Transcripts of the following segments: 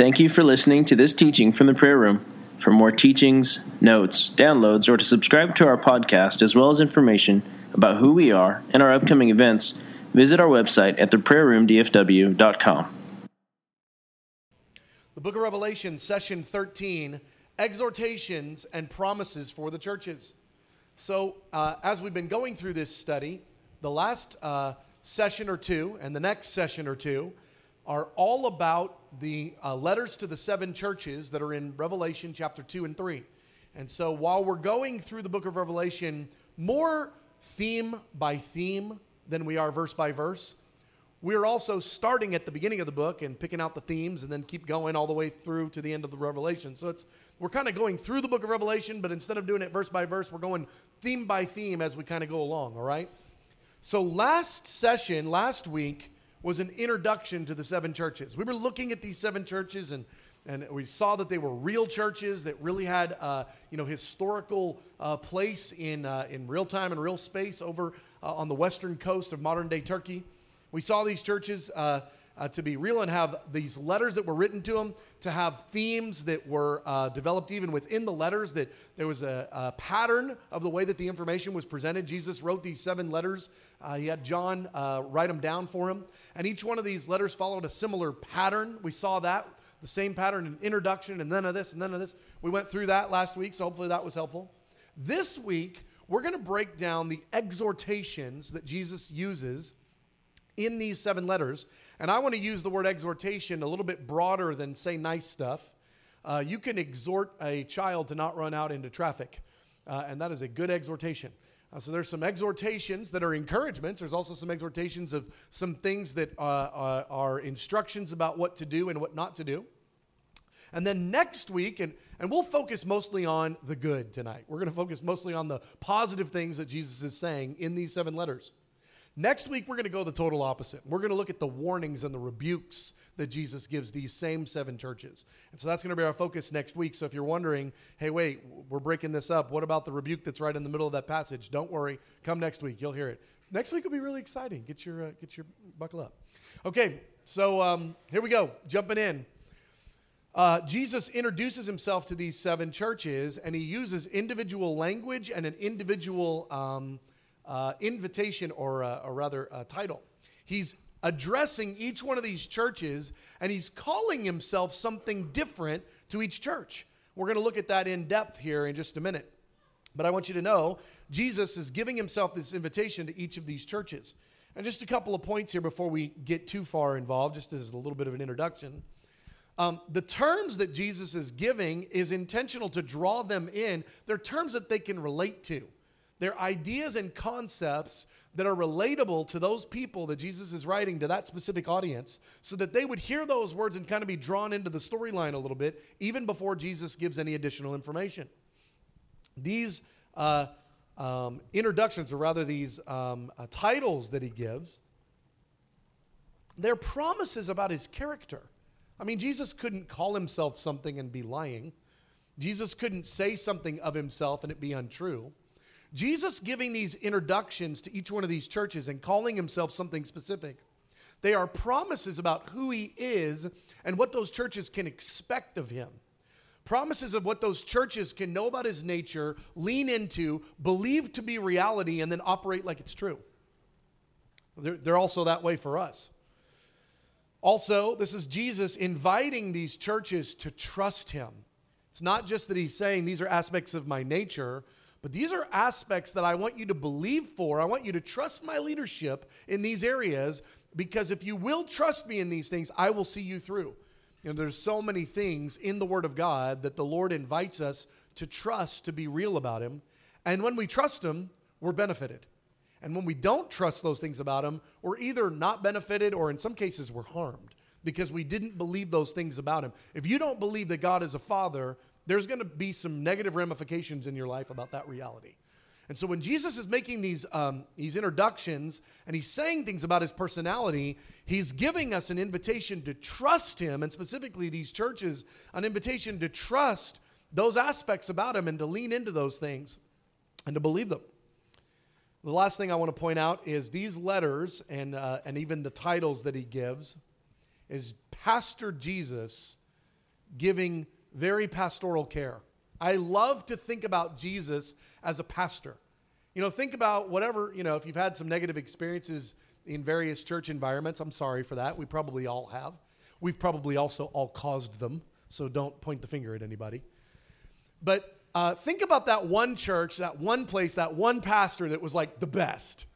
Thank you for listening to this teaching from the prayer room. For more teachings, notes, downloads, or to subscribe to our podcast, as well as information about who we are and our upcoming events, visit our website at theprayerroomdfw.com. The book of Revelation, session 13 Exhortations and Promises for the Churches. So, uh, as we've been going through this study, the last uh, session or two and the next session or two are all about the uh, letters to the seven churches that are in Revelation chapter 2 and 3. And so while we're going through the book of Revelation more theme by theme than we are verse by verse, we're also starting at the beginning of the book and picking out the themes and then keep going all the way through to the end of the Revelation. So it's we're kind of going through the book of Revelation, but instead of doing it verse by verse, we're going theme by theme as we kind of go along, all right? So last session, last week, was an introduction to the seven churches. We were looking at these seven churches and and we saw that they were real churches that really had uh, you know historical uh, place in uh, in real time and real space over uh, on the western coast of modern day Turkey. We saw these churches uh, to be real and have these letters that were written to them, to have themes that were uh, developed even within the letters, that there was a, a, pattern of the way that the information was presented. Jesus wrote these seven letters. Uh, he had John uh, write them down for him. And each one of these letters followed a similar pattern. We saw that, the same pattern in introduction and then of this and then of this. We went through that last week, so hopefully that was helpful. This week, we're going to break down the exhortations that Jesus uses in these seven letters. And I want to use the word exhortation a little bit broader than say nice stuff. Uh, you can exhort a child to not run out into traffic, uh, and that is a good exhortation. Uh, so there's some exhortations that are encouragements. There's also some exhortations of some things that uh, uh, are instructions about what to do and what not to do. And then next week, and, and we'll focus mostly on the good tonight. We're going to focus mostly on the positive things that Jesus is saying in these seven letters. Next week, we're going to go the total opposite. We're going to look at the warnings and the rebukes that Jesus gives these same seven churches. And so that's going to be our focus next week. So if you're wondering, hey, wait, we're breaking this up. What about the rebuke that's right in the middle of that passage? Don't worry. Come next week. You'll hear it. Next week will be really exciting. Get your, uh, get your buckle up. Okay, so um, here we go. Jumping in. Uh, Jesus introduces himself to these seven churches, and he uses individual language and an individual um, uh, invitation or, uh, or rather a title. He's addressing each one of these churches and he's calling himself something different to each church. We're going to look at that in depth here in just a minute. But I want you to know Jesus is giving himself this invitation to each of these churches. And just a couple of points here before we get too far involved, just as a little bit of an introduction. Um, the terms that Jesus is giving is intentional to draw them in. They're terms that they can relate to. They're ideas and concepts that are relatable to those people that Jesus is writing to that specific audience so that they would hear those words and kind of be drawn into the storyline a little bit, even before Jesus gives any additional information. These uh, um, introductions, or rather these um, uh, titles that he gives, they're promises about his character. I mean, Jesus couldn't call himself something and be lying. Jesus couldn't say something of himself and it be untrue. Jesus giving these introductions to each one of these churches and calling himself something specific. They are promises about who he is and what those churches can expect of him. Promises of what those churches can know about his nature, lean into, believe to be reality, and then operate like it's true. They're, also that way for us. Also, this is Jesus inviting these churches to trust him. It's not just that he's saying these are aspects of my nature, but these are aspects that I want you to believe for. I want you to trust my leadership in these areas because if you will trust me in these things, I will see you through. And there's so many things in the Word of God that the Lord invites us to trust, to be real about Him. And when we trust Him, we're benefited. And when we don't trust those things about Him, we're either not benefited or in some cases we're harmed because we didn't believe those things about Him. If you don't believe that God is a Father, there's going to be some negative ramifications in your life about that reality. And so when Jesus is making these, um, these introductions and he's saying things about his personality, he's giving us an invitation to trust him, and specifically these churches, an invitation to trust those aspects about him and to lean into those things and to believe them. The last thing I want to point out is these letters and, uh, and even the titles that he gives is Pastor Jesus giving very pastoral care. I love to think about Jesus as a pastor. You know, think about whatever, you know, if you've had some negative experiences in various church environments, I'm sorry for that. We probably all have. We've probably also all caused them, so don't point the finger at anybody. But uh, think about that one church, that one place, that one pastor that was like the best.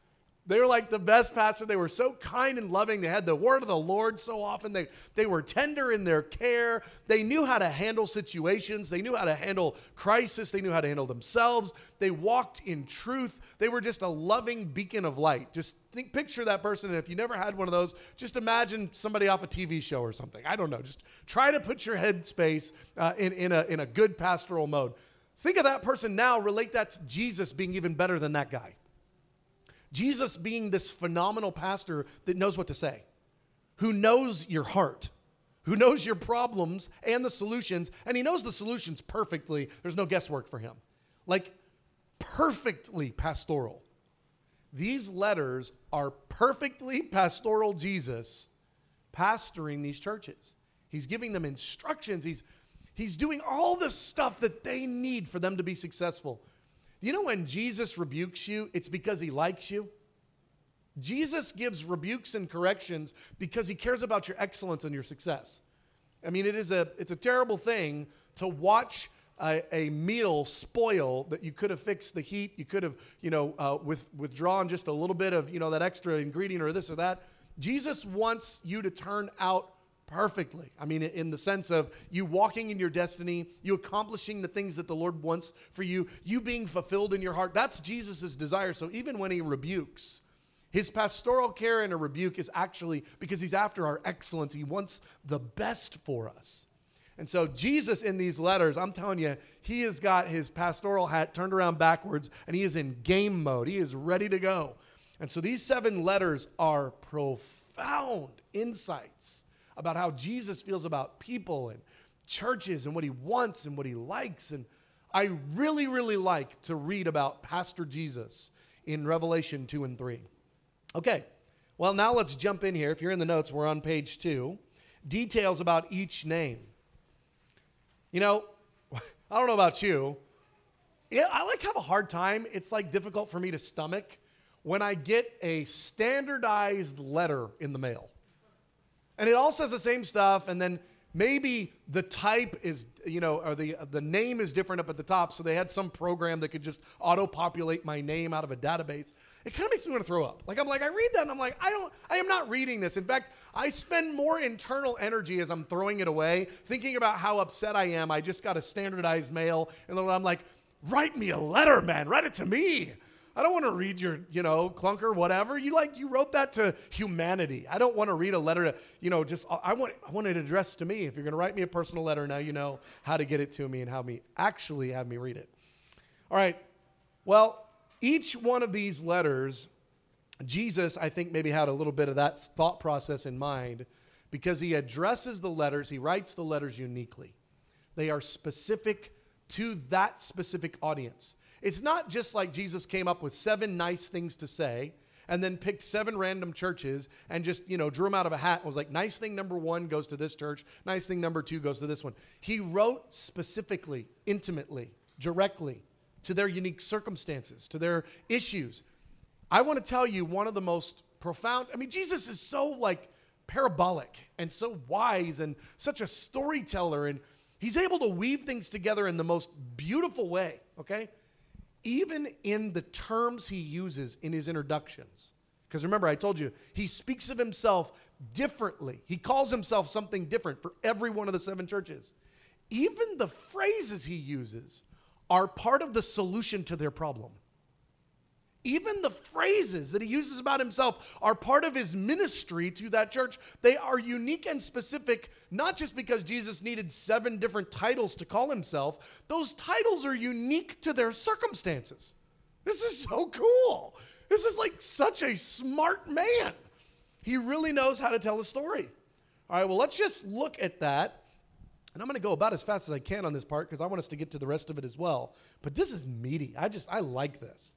They were like the best pastor. They were so kind and loving. They had the word of the Lord so often. They, they were tender in their care. They knew how to handle situations. They knew how to handle crisis. They knew how to handle themselves. They walked in truth. They were just a loving beacon of light. Just think, picture that person. And if you never had one of those, just imagine somebody off a TV show or something. I don't know. Just try to put your headspace uh, in, in, a, in a good pastoral mode. Think of that person now, relate that to Jesus being even better than that guy. Jesus being this phenomenal pastor that knows what to say, who knows your heart, who knows your problems and the solutions, and he knows the solutions perfectly. There's no guesswork for him. Like, perfectly pastoral. These letters are perfectly pastoral Jesus pastoring these churches. He's giving them instructions. He's, he's doing all the stuff that they need for them to be successful. You know, when Jesus rebukes you, it's because he likes you. Jesus gives rebukes and corrections because he cares about your excellence and your success. I mean, it is a, it's a terrible thing to watch a, a meal spoil that you could have fixed the heat, you could have, you know, uh, with, withdrawn just a little bit of, you know, that extra ingredient or this or that. Jesus wants you to turn out perfectly. I mean, in the sense of you walking in your destiny, you accomplishing the things that the Lord wants for you, you being fulfilled in your heart. That's Jesus' desire. So even when he rebukes, his pastoral care and a rebuke is actually because he's after our excellence. He wants the best for us. And so, Jesus in these letters, I'm telling you, he has got his pastoral hat turned around backwards and he is in game mode. He is ready to go. And so, these seven letters are profound insights about how Jesus feels about people and churches and what he wants and what he likes. And I really, really like to read about Pastor Jesus in Revelation 2 and 3. Okay, well, now let's jump in here. If you're in the notes, we're on page two. Details about each name. You know, I don't know about you. Yeah, I like have a hard time. It's like difficult for me to stomach when I get a standardized letter in the mail. And it all says the same stuff, and then maybe the type is, you know, or the, the name is different up at the top, so they had some program that could just auto populate my name out of a database. It kind of makes me want to throw up. Like, I'm like, I read that, and I'm like, I don't, I am not reading this. In fact, I spend more internal energy as I'm throwing it away, thinking about how upset I am. I just got a standardized mail, and then I'm like, write me a letter, man, write it to me. I don't want to read your, you know, clunker, whatever. You like, you wrote that to humanity. I don't want to read a letter to, you know, just, I want, I want it addressed to me. If you're going to write me a personal letter, now you know how to get it to me and how me actually have me read it. All right. Well, each one of these letters, Jesus, I think, maybe had a little bit of that thought process in mind because he addresses the letters, he writes the letters uniquely. They are specific to that specific audience. It's not just like Jesus came up with seven nice things to say and then picked seven random churches and just, you know, drew them out of a hat and was like, nice thing number one goes to this church, nice thing number two goes to this one. He wrote specifically, intimately, directly to their unique circumstances, to their issues. I want to tell you one of the most profound, I mean, Jesus is so like parabolic and so wise and such a storyteller, and he's able to weave things together in the most beautiful way, okay? Even in the terms he uses in his introductions. Because remember, I told you, he speaks of himself differently. He calls himself something different for every one of the seven churches. Even the phrases he uses are part of the solution to their problem. Even the phrases that he uses about himself are part of his ministry to that church. They are unique and specific, not just because Jesus needed seven different titles to call himself, those titles are unique to their circumstances. This is so cool. This is like such a smart man. He really knows how to tell a story. All right, well, let's just look at that. And I'm going to go about as fast as I can on this part because I want us to get to the rest of it as well. But this is meaty. I just, I like this.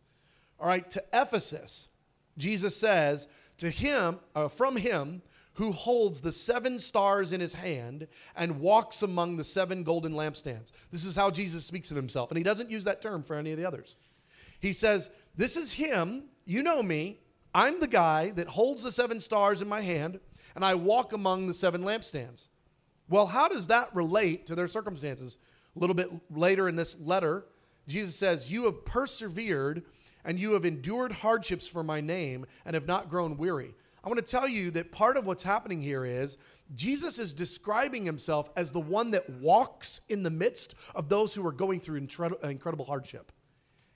All right, to Ephesus, Jesus says, to him, uh, from him, who holds the seven stars in his hand and walks among the seven golden lampstands. This is how Jesus speaks of himself. And he doesn't use that term for any of the others. He says, This is him. You know me. I'm the guy that holds the seven stars in my hand, and I walk among the seven lampstands. Well, how does that relate to their circumstances? A little bit later in this letter, Jesus says, You have persevered and you have endured hardships for my name and have not grown weary. I want to tell you that part of what's happening here is Jesus is describing himself as the one that walks in the midst of those who are going through incredible hardship.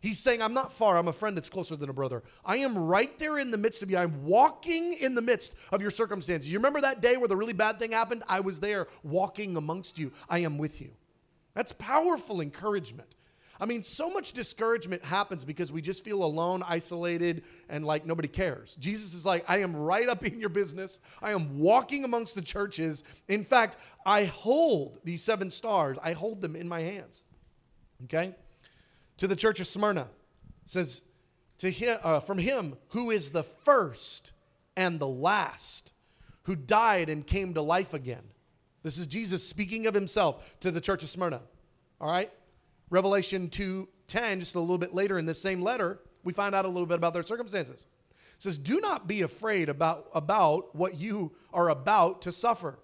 He's saying, I'm not far. I'm a friend that's closer than a brother. I am right there in the midst of you. I'm walking in the midst of your circumstances. You remember that day where the really bad thing happened? I was there walking amongst you. I am with you. That's powerful encouragement. I mean, so much discouragement happens because we just feel alone, isolated, and like nobody cares. Jesus is like, I am right up in your business. I am walking amongst the churches. In fact, I hold these seven stars, I hold them in my hands. Okay? To the church of Smyrna, says, to him, uh, from him who is the first and the last, who died and came to life again. This is Jesus speaking of himself to the church of Smyrna. All right? Revelation 2:10, just a little bit later in this same letter, we find out a little bit about their circumstances. It says, "Do not be afraid about, about what you are about to suffer.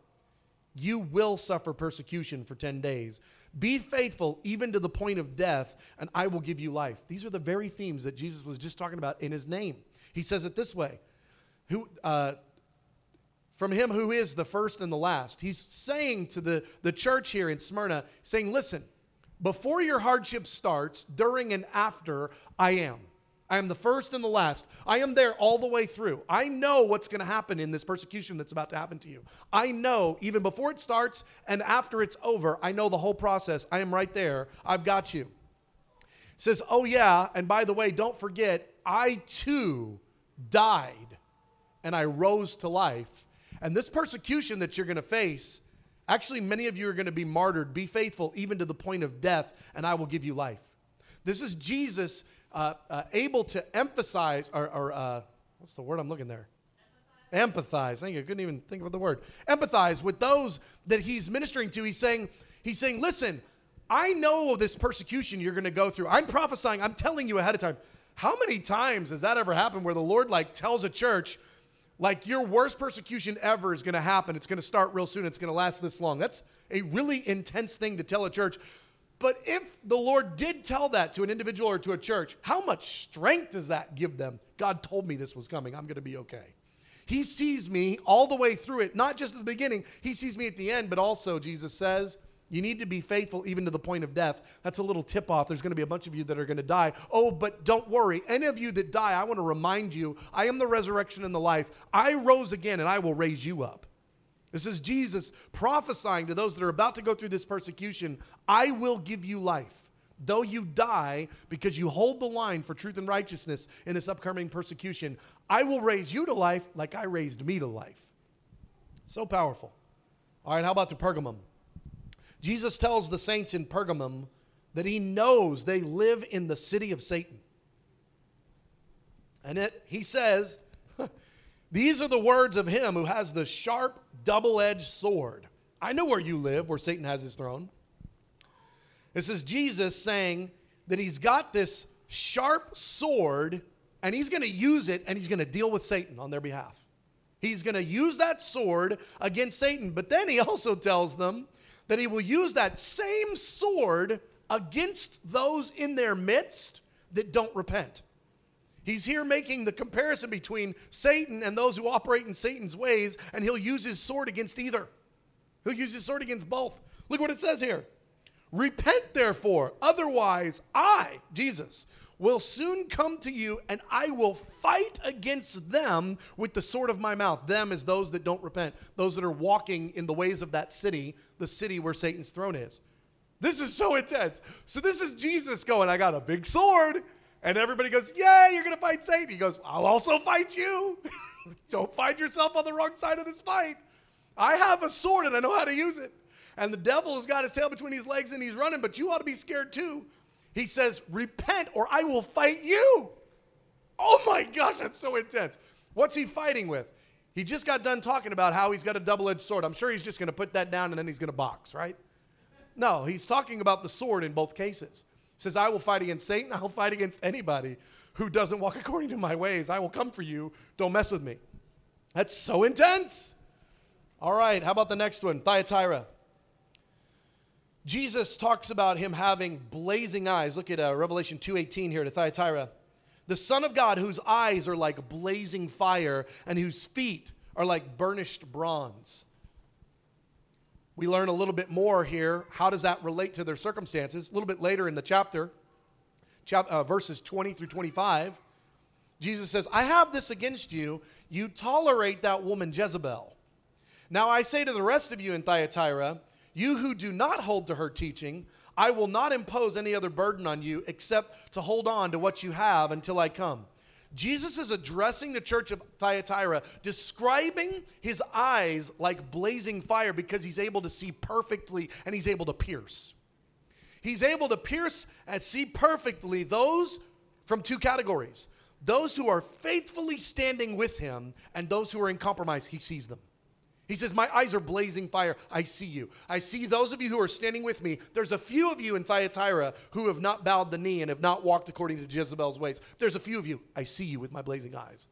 You will suffer persecution for 10 days. Be faithful even to the point of death, and I will give you life." These are the very themes that Jesus was just talking about in his name. He says it this way. Who uh, from him who is the first and the last. He's saying to the, the church here in Smyrna, saying, Listen, before your hardship starts, during and after, I am. I am the first and the last. I am there all the way through. I know what's going to happen in this persecution that's about to happen to you. I know even before it starts and after it's over, I know the whole process. I am right there. I've got you. says, "Oh yeah, and by the way, don't forget, I too died and I rose to life. And this persecution that you're going to face Actually, many of you are going to be martyred. Be faithful even to the point of death, and I will give you life. This is Jesus uh, uh, able to emphasize, or, or uh, what's the word I'm looking there? Empathize. empathize. Thank you. I couldn't even think of the word. Empathize with those that he's ministering to. He's saying, he's saying, listen, I know this persecution you're going to go through. I'm prophesying. I'm telling you ahead of time. How many times has that ever happened where the Lord like tells a church, like your worst persecution ever is going to happen. It's going to start real soon. It's going to last this long. That's a really intense thing to tell a church. But if the Lord did tell that to an individual or to a church, how much strength does that give them? God told me this was coming. I'm going to be okay. He sees me all the way through it, not just at the beginning. He sees me at the end, but also, Jesus says, you need to be faithful even to the point of death. That's a little tip off. There's going to be a bunch of you that are going to die. Oh, but don't worry. Any of you that die, I want to remind you I am the resurrection and the life. I rose again and I will raise you up. This is Jesus prophesying to those that are about to go through this persecution I will give you life. Though you die because you hold the line for truth and righteousness in this upcoming persecution, I will raise you to life like I raised me to life. So powerful. All right, how about the Pergamum? Jesus tells the saints in Pergamum that he knows they live in the city of Satan. And it, he says, These are the words of him who has the sharp, double edged sword. I know where you live, where Satan has his throne. This is Jesus saying that he's got this sharp sword and he's going to use it and he's going to deal with Satan on their behalf. He's going to use that sword against Satan. But then he also tells them that he will use that same sword against those in their midst that don't repent. He's here making the comparison between Satan and those who operate in Satan's ways, and he'll use his sword against either. He'll use his sword against both. Look what it says here. Repent, therefore, otherwise, I, Jesus, will soon come to you, and I will fight against them with the sword of my mouth. Them is those that don't repent, those that are walking in the ways of that city, the city where Satan's throne is. This is so intense. So, this is Jesus going, I got a big sword. And everybody goes, Yeah, you're going to fight Satan. He goes, I'll also fight you. don't find yourself on the wrong side of this fight. I have a sword and I know how to use it. And the devil has got his tail between his legs and he's running, but you ought to be scared too he says, Repent or I will fight you. Oh my gosh, that's so intense. What's he fighting with? He just got done talking about how he's got a double edged sword. I'm sure he's just going to put that down and then he's going to box, right? No, he's talking about the sword in both cases. He says, I will fight against Satan. I'll fight against anybody who doesn't walk according to my ways. I will come for you. Don't mess with me. That's so intense. All right, how about the next one? Thyatira. Jesus talks about him having blazing eyes. Look at uh, Revelation 2:18 here to Thyatira. The Son of God, whose eyes are like blazing fire and whose feet are like burnished bronze. We learn a little bit more here. How does that relate to their circumstances? A little bit later in the chapter, chap- uh, verses 20 through 25, Jesus says, I have this against you. You tolerate that woman Jezebel. Now I say to the rest of you in Thyatira, you who do not hold to her teaching, I will not impose any other burden on you except to hold on to what you have until I come. Jesus is addressing the church of Thyatira, describing his eyes like blazing fire because he's able to see perfectly and he's able to pierce. He's able to pierce and see perfectly those from two categories those who are faithfully standing with him and those who are in compromise. He sees them. He says, My eyes are blazing fire. I see you. I see those of you who are standing with me. There's a few of you in Thyatira who have not bowed the knee and have not walked according to Jezebel's ways. There's a few of you. I see you with my blazing eyes.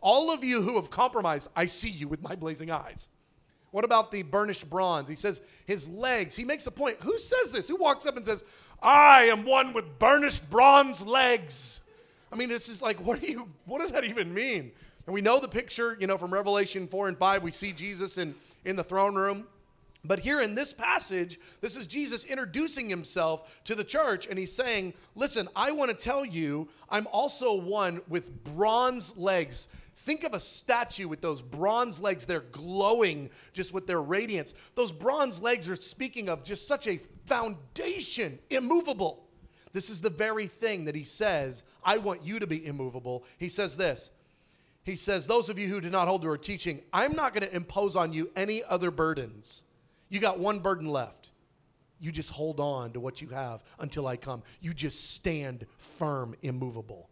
All of you who have compromised, I see you with my blazing eyes. What about the burnished bronze? He says his legs. He makes a point. Who says this? Who walks up and says, I am one with burnished bronze legs? I mean, this is like, what do you, what does that even mean? And we know the picture, you know, from Revelation 4 and 5, we see Jesus in, in the throne room. But here in this passage, this is Jesus introducing himself to the church, and he's saying, Listen, I want to tell you, I'm also one with bronze legs. Think of a statue with those bronze legs. They're glowing just with their radiance. Those bronze legs are speaking of just such a foundation, immovable. This is the very thing that he says, I want you to be immovable. He says this he says, Those of you who do not hold to her teaching, I'm not going to impose on you any other burdens. You got one burden left. You just hold on to what you have until I come. You just stand firm, immovable.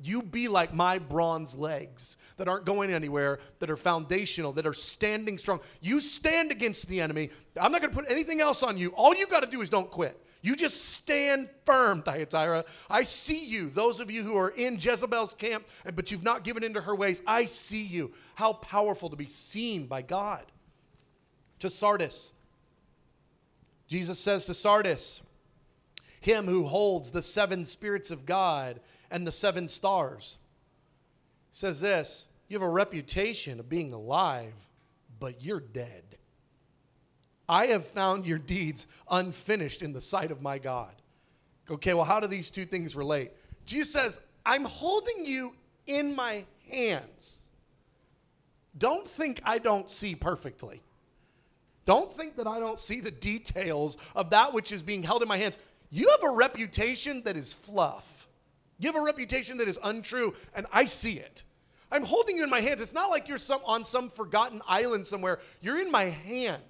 You be like my bronze legs that aren't going anywhere, that are foundational, that are standing strong. You stand against the enemy. I'm not going to put anything else on you. All you got to do is don't quit. You just stand firm, Thyatira. I see you. Those of you who are in Jezebel's camp, but you've not given into her ways, I see you. How powerful to be seen by God. To Sardis, Jesus says to Sardis, him who holds the seven spirits of God and the seven stars, says this You have a reputation of being alive, but you're dead. I have found your deeds unfinished in the sight of my God. Okay, well, how do these two things relate? Jesus says, I'm holding you in my hands. Don't think I don't see perfectly. Don't think that I don't see the details of that which is being held in my hands. You have a reputation that is fluff. You have a reputation that is untrue, and I see it. I'm holding you in my hands. It's not like you're some, on some forgotten island somewhere. You're in my hand.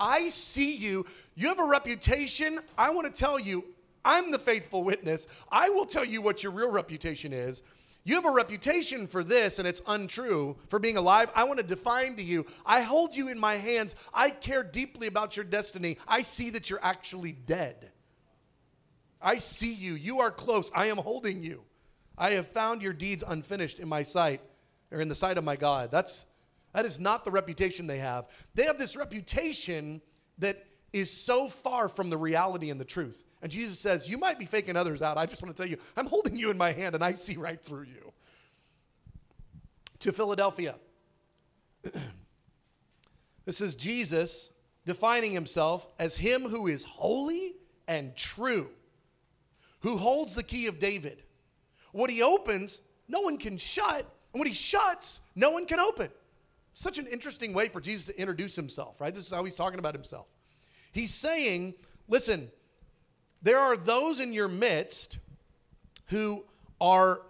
I see you. You have a reputation. I want to tell you, I'm the faithful witness. I will tell you what your real reputation is. You have a reputation for this and it's untrue for being alive. I want to define to you. I hold you in my hands. I care deeply about your destiny. I see that you're actually dead. I see you. You are close. I am holding you. I have found your deeds unfinished in my sight or in the sight of my God. That's that is not the reputation they have. They have this reputation that is so far from the reality and the truth. And Jesus says, You might be faking others out. I just want to tell you, I'm holding you in my hand and I see right through you. To Philadelphia. this is Jesus defining himself as him who is holy and true, who holds the key of David. What he opens, no one can shut. And what he shuts, no one can open. Such an interesting way for Jesus to introduce himself, right? This is how he's talking about himself. He's saying, listen, there are those in your midst who are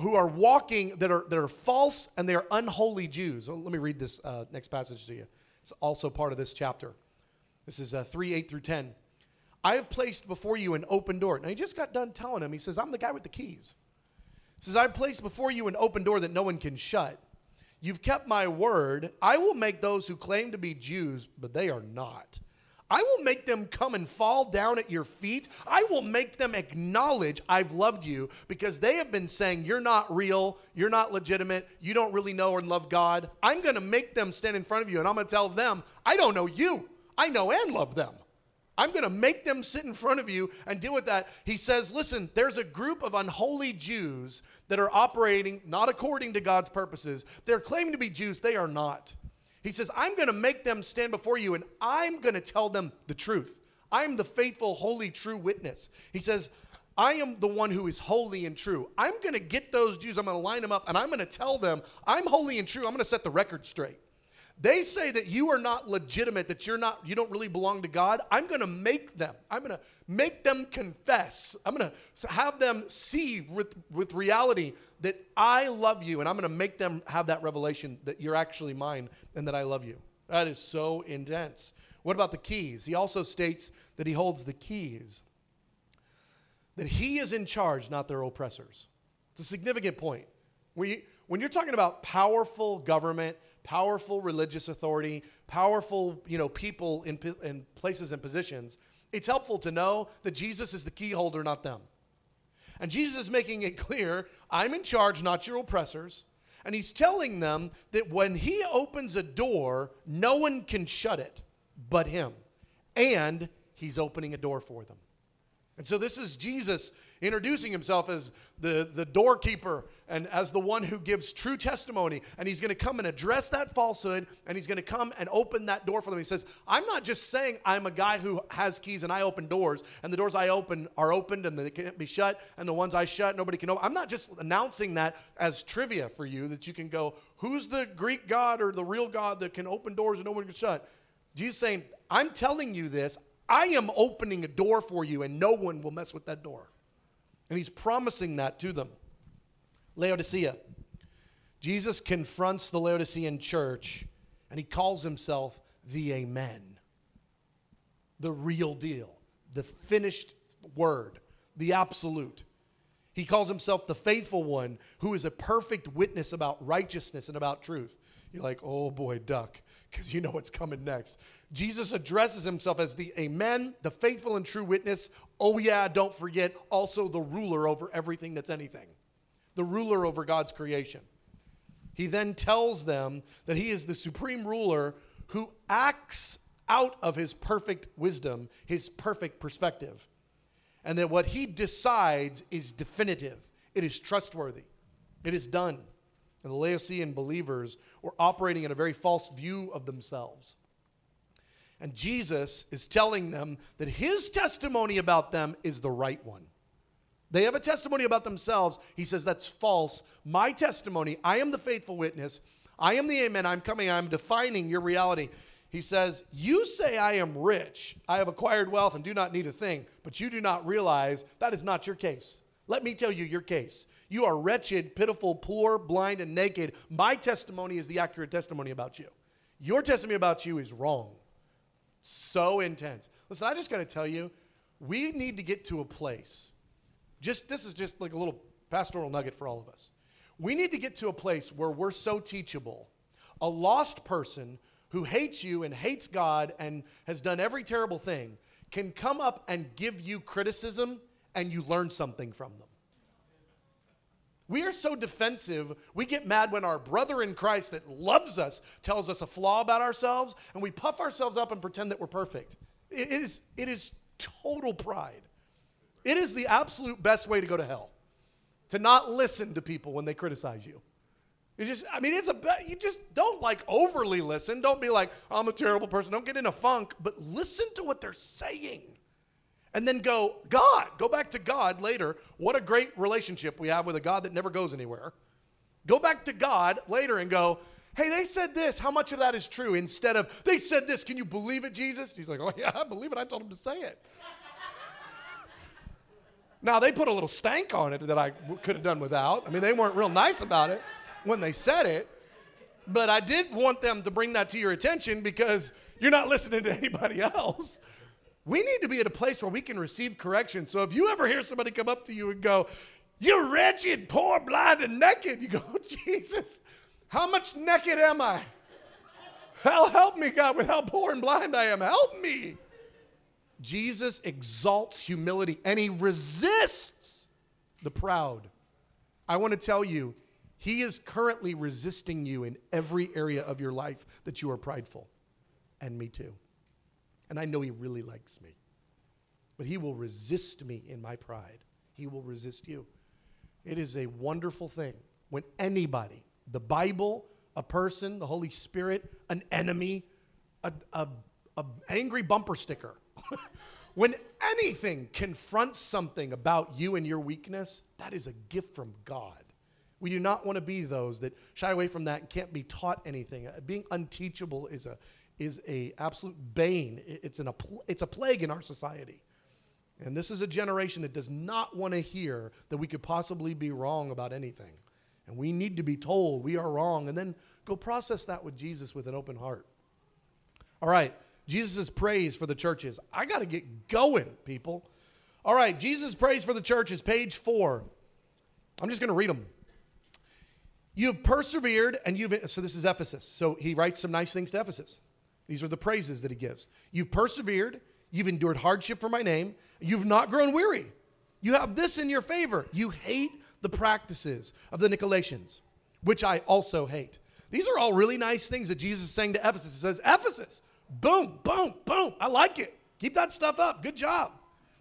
who are walking that are that are false and they are unholy Jews. Well, let me read this uh, next passage to you. It's also part of this chapter. This is uh, 3 8 through 10. I have placed before you an open door. Now, he just got done telling him, he says, I'm the guy with the keys. He says, I've placed before you an open door that no one can shut. You've kept my word. I will make those who claim to be Jews, but they are not. I will make them come and fall down at your feet. I will make them acknowledge I've loved you because they have been saying you're not real, you're not legitimate, you don't really know and love God. I'm going to make them stand in front of you and I'm going to tell them, I don't know you. I know and love them. I'm going to make them sit in front of you and deal with that. He says, listen, there's a group of unholy Jews that are operating not according to God's purposes. They're claiming to be Jews, they are not. He says, I'm going to make them stand before you and I'm going to tell them the truth. I'm the faithful, holy, true witness. He says, I am the one who is holy and true. I'm going to get those Jews, I'm going to line them up, and I'm going to tell them, I'm holy and true. I'm going to set the record straight. They say that you are not legitimate, that you're not, you don't really belong to God. I'm going to make them. I'm going to make them confess. I'm going to have them see with, with reality that I love you, and I'm going to make them have that revelation that you're actually mine and that I love you. That is so intense. What about the keys? He also states that he holds the keys, that he is in charge, not their oppressors. It's a significant point. We, when you're talking about powerful government, powerful religious authority, powerful, you know, people in, in places and positions, it's helpful to know that Jesus is the key holder, not them. And Jesus is making it clear I'm in charge, not your oppressors. And he's telling them that when he opens a door, no one can shut it but him. And he's opening a door for them. And so this is Jesus introducing himself as the, the doorkeeper and as the one who gives true testimony. And he's going to come and address that falsehood and he's going to come and open that door for them. He says, I'm not just saying I'm a guy who has keys and I open doors, and the doors I open are opened and they can't be shut, and the ones I shut, nobody can open. I'm not just announcing that as trivia for you that you can go, who's the Greek God or the real God that can open doors and no one can shut? Jesus saying, I'm telling you this. I am opening a door for you, and no one will mess with that door. And he's promising that to them. Laodicea. Jesus confronts the Laodicean church, and he calls himself the Amen, the real deal, the finished word, the absolute. He calls himself the faithful one who is a perfect witness about righteousness and about truth. You're like, oh boy, duck, because you know what's coming next. Jesus addresses himself as the Amen, the faithful and true witness. Oh, yeah, don't forget, also the ruler over everything that's anything, the ruler over God's creation. He then tells them that he is the supreme ruler who acts out of his perfect wisdom, his perfect perspective, and that what he decides is definitive, it is trustworthy, it is done. And the Laodicean believers were operating in a very false view of themselves. And Jesus is telling them that his testimony about them is the right one. They have a testimony about themselves. He says, That's false. My testimony, I am the faithful witness. I am the amen. I'm coming. I'm defining your reality. He says, You say I am rich. I have acquired wealth and do not need a thing, but you do not realize that is not your case. Let me tell you your case. You are wretched, pitiful, poor, blind, and naked. My testimony is the accurate testimony about you. Your testimony about you is wrong. So intense. Listen, I just got to tell you, we need to get to a place. Just this is just like a little pastoral nugget for all of us. We need to get to a place where we're so teachable. A lost person who hates you and hates God and has done every terrible thing can come up and give you criticism and you learn something from them. We are so defensive, we get mad when our brother in Christ that loves us tells us a flaw about ourselves, and we puff ourselves up and pretend that we're perfect. It is, it is total pride. It is the absolute best way to go to hell to not listen to people when they criticize you. You just, I mean, it's a, you just don't like overly listen. Don't be like, I'm a terrible person. Don't get in a funk, but listen to what they're saying and then go, God, go back to God later. What a great relationship we have with a God that never goes anywhere. Go back to God later and go, hey, they said this. How much of that is true? Instead of, they said this. Can you believe it, Jesus? He's like, oh, yeah, I believe it. I told him to say it. now, they put a little stank on it that I could have done without. I mean, they weren't real nice about it when they said it. But I did want them to bring that to your attention because you're not listening to anybody else. We need to be at a place where we can receive correction. So if you ever hear somebody come up to you and go, You're wretched, poor, blind, and naked, you go, Jesus, How much naked am I? Hell, help me, God, with how poor and blind I am. Help me. Jesus exalts humility and he resists the proud. I want to tell you, he is currently resisting you in every area of your life that you are prideful. And me too. And I know he really likes me. But he will resist me in my pride. He will resist you. It is a wonderful thing when anybody, the Bible, a person, the Holy Spirit, an enemy, a, a, a angry bumper sticker, when anything confronts something about you and your weakness, that is a gift from God. We do not want to be those that shy away from that and can't be taught anything. Being unteachable is a is a absolute bane. It's an it's a plague in our society. And this is a generation that does not want to hear that we could possibly be wrong about anything. And we need to be told we are wrong and then go process that with Jesus with an open heart. All right, Jesus' praise for the churches. I got to get going, people. All right, Jesus' praise for the churches, page four. I'm just going to read them. You've persevered and you've, so this is Ephesus. So he writes some nice things to Ephesus. These are the praises that he gives. You've persevered, you've endured hardship for my name, you've not grown weary. You have this in your favor. You hate the practices of the Nicolaitans, which I also hate. These are all really nice things that Jesus is saying to Ephesus. He says, Ephesus, boom, boom, boom. I like it. Keep that stuff up. Good job.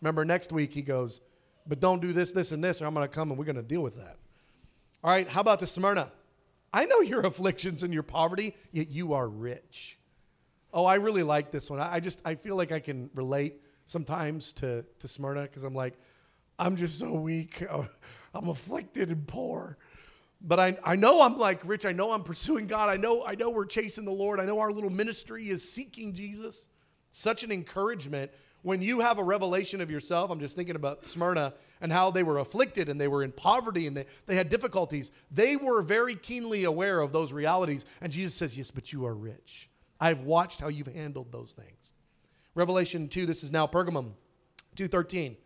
Remember, next week he goes, but don't do this, this, and this, or I'm going to come and we're going to deal with that. All right, how about the Smyrna? I know your afflictions and your poverty, yet you are rich. Oh, I really like this one. I just I feel like I can relate sometimes to to Smyrna because I'm like, I'm just so weak. I'm afflicted and poor. But I, I know I'm like rich. I know I'm pursuing God. I know I know we're chasing the Lord. I know our little ministry is seeking Jesus. Such an encouragement when you have a revelation of yourself. I'm just thinking about Smyrna and how they were afflicted and they were in poverty and they, they had difficulties. They were very keenly aware of those realities. And Jesus says, Yes, but you are rich. I've watched how you've handled those things. Revelation 2, this is now Pergamum 213.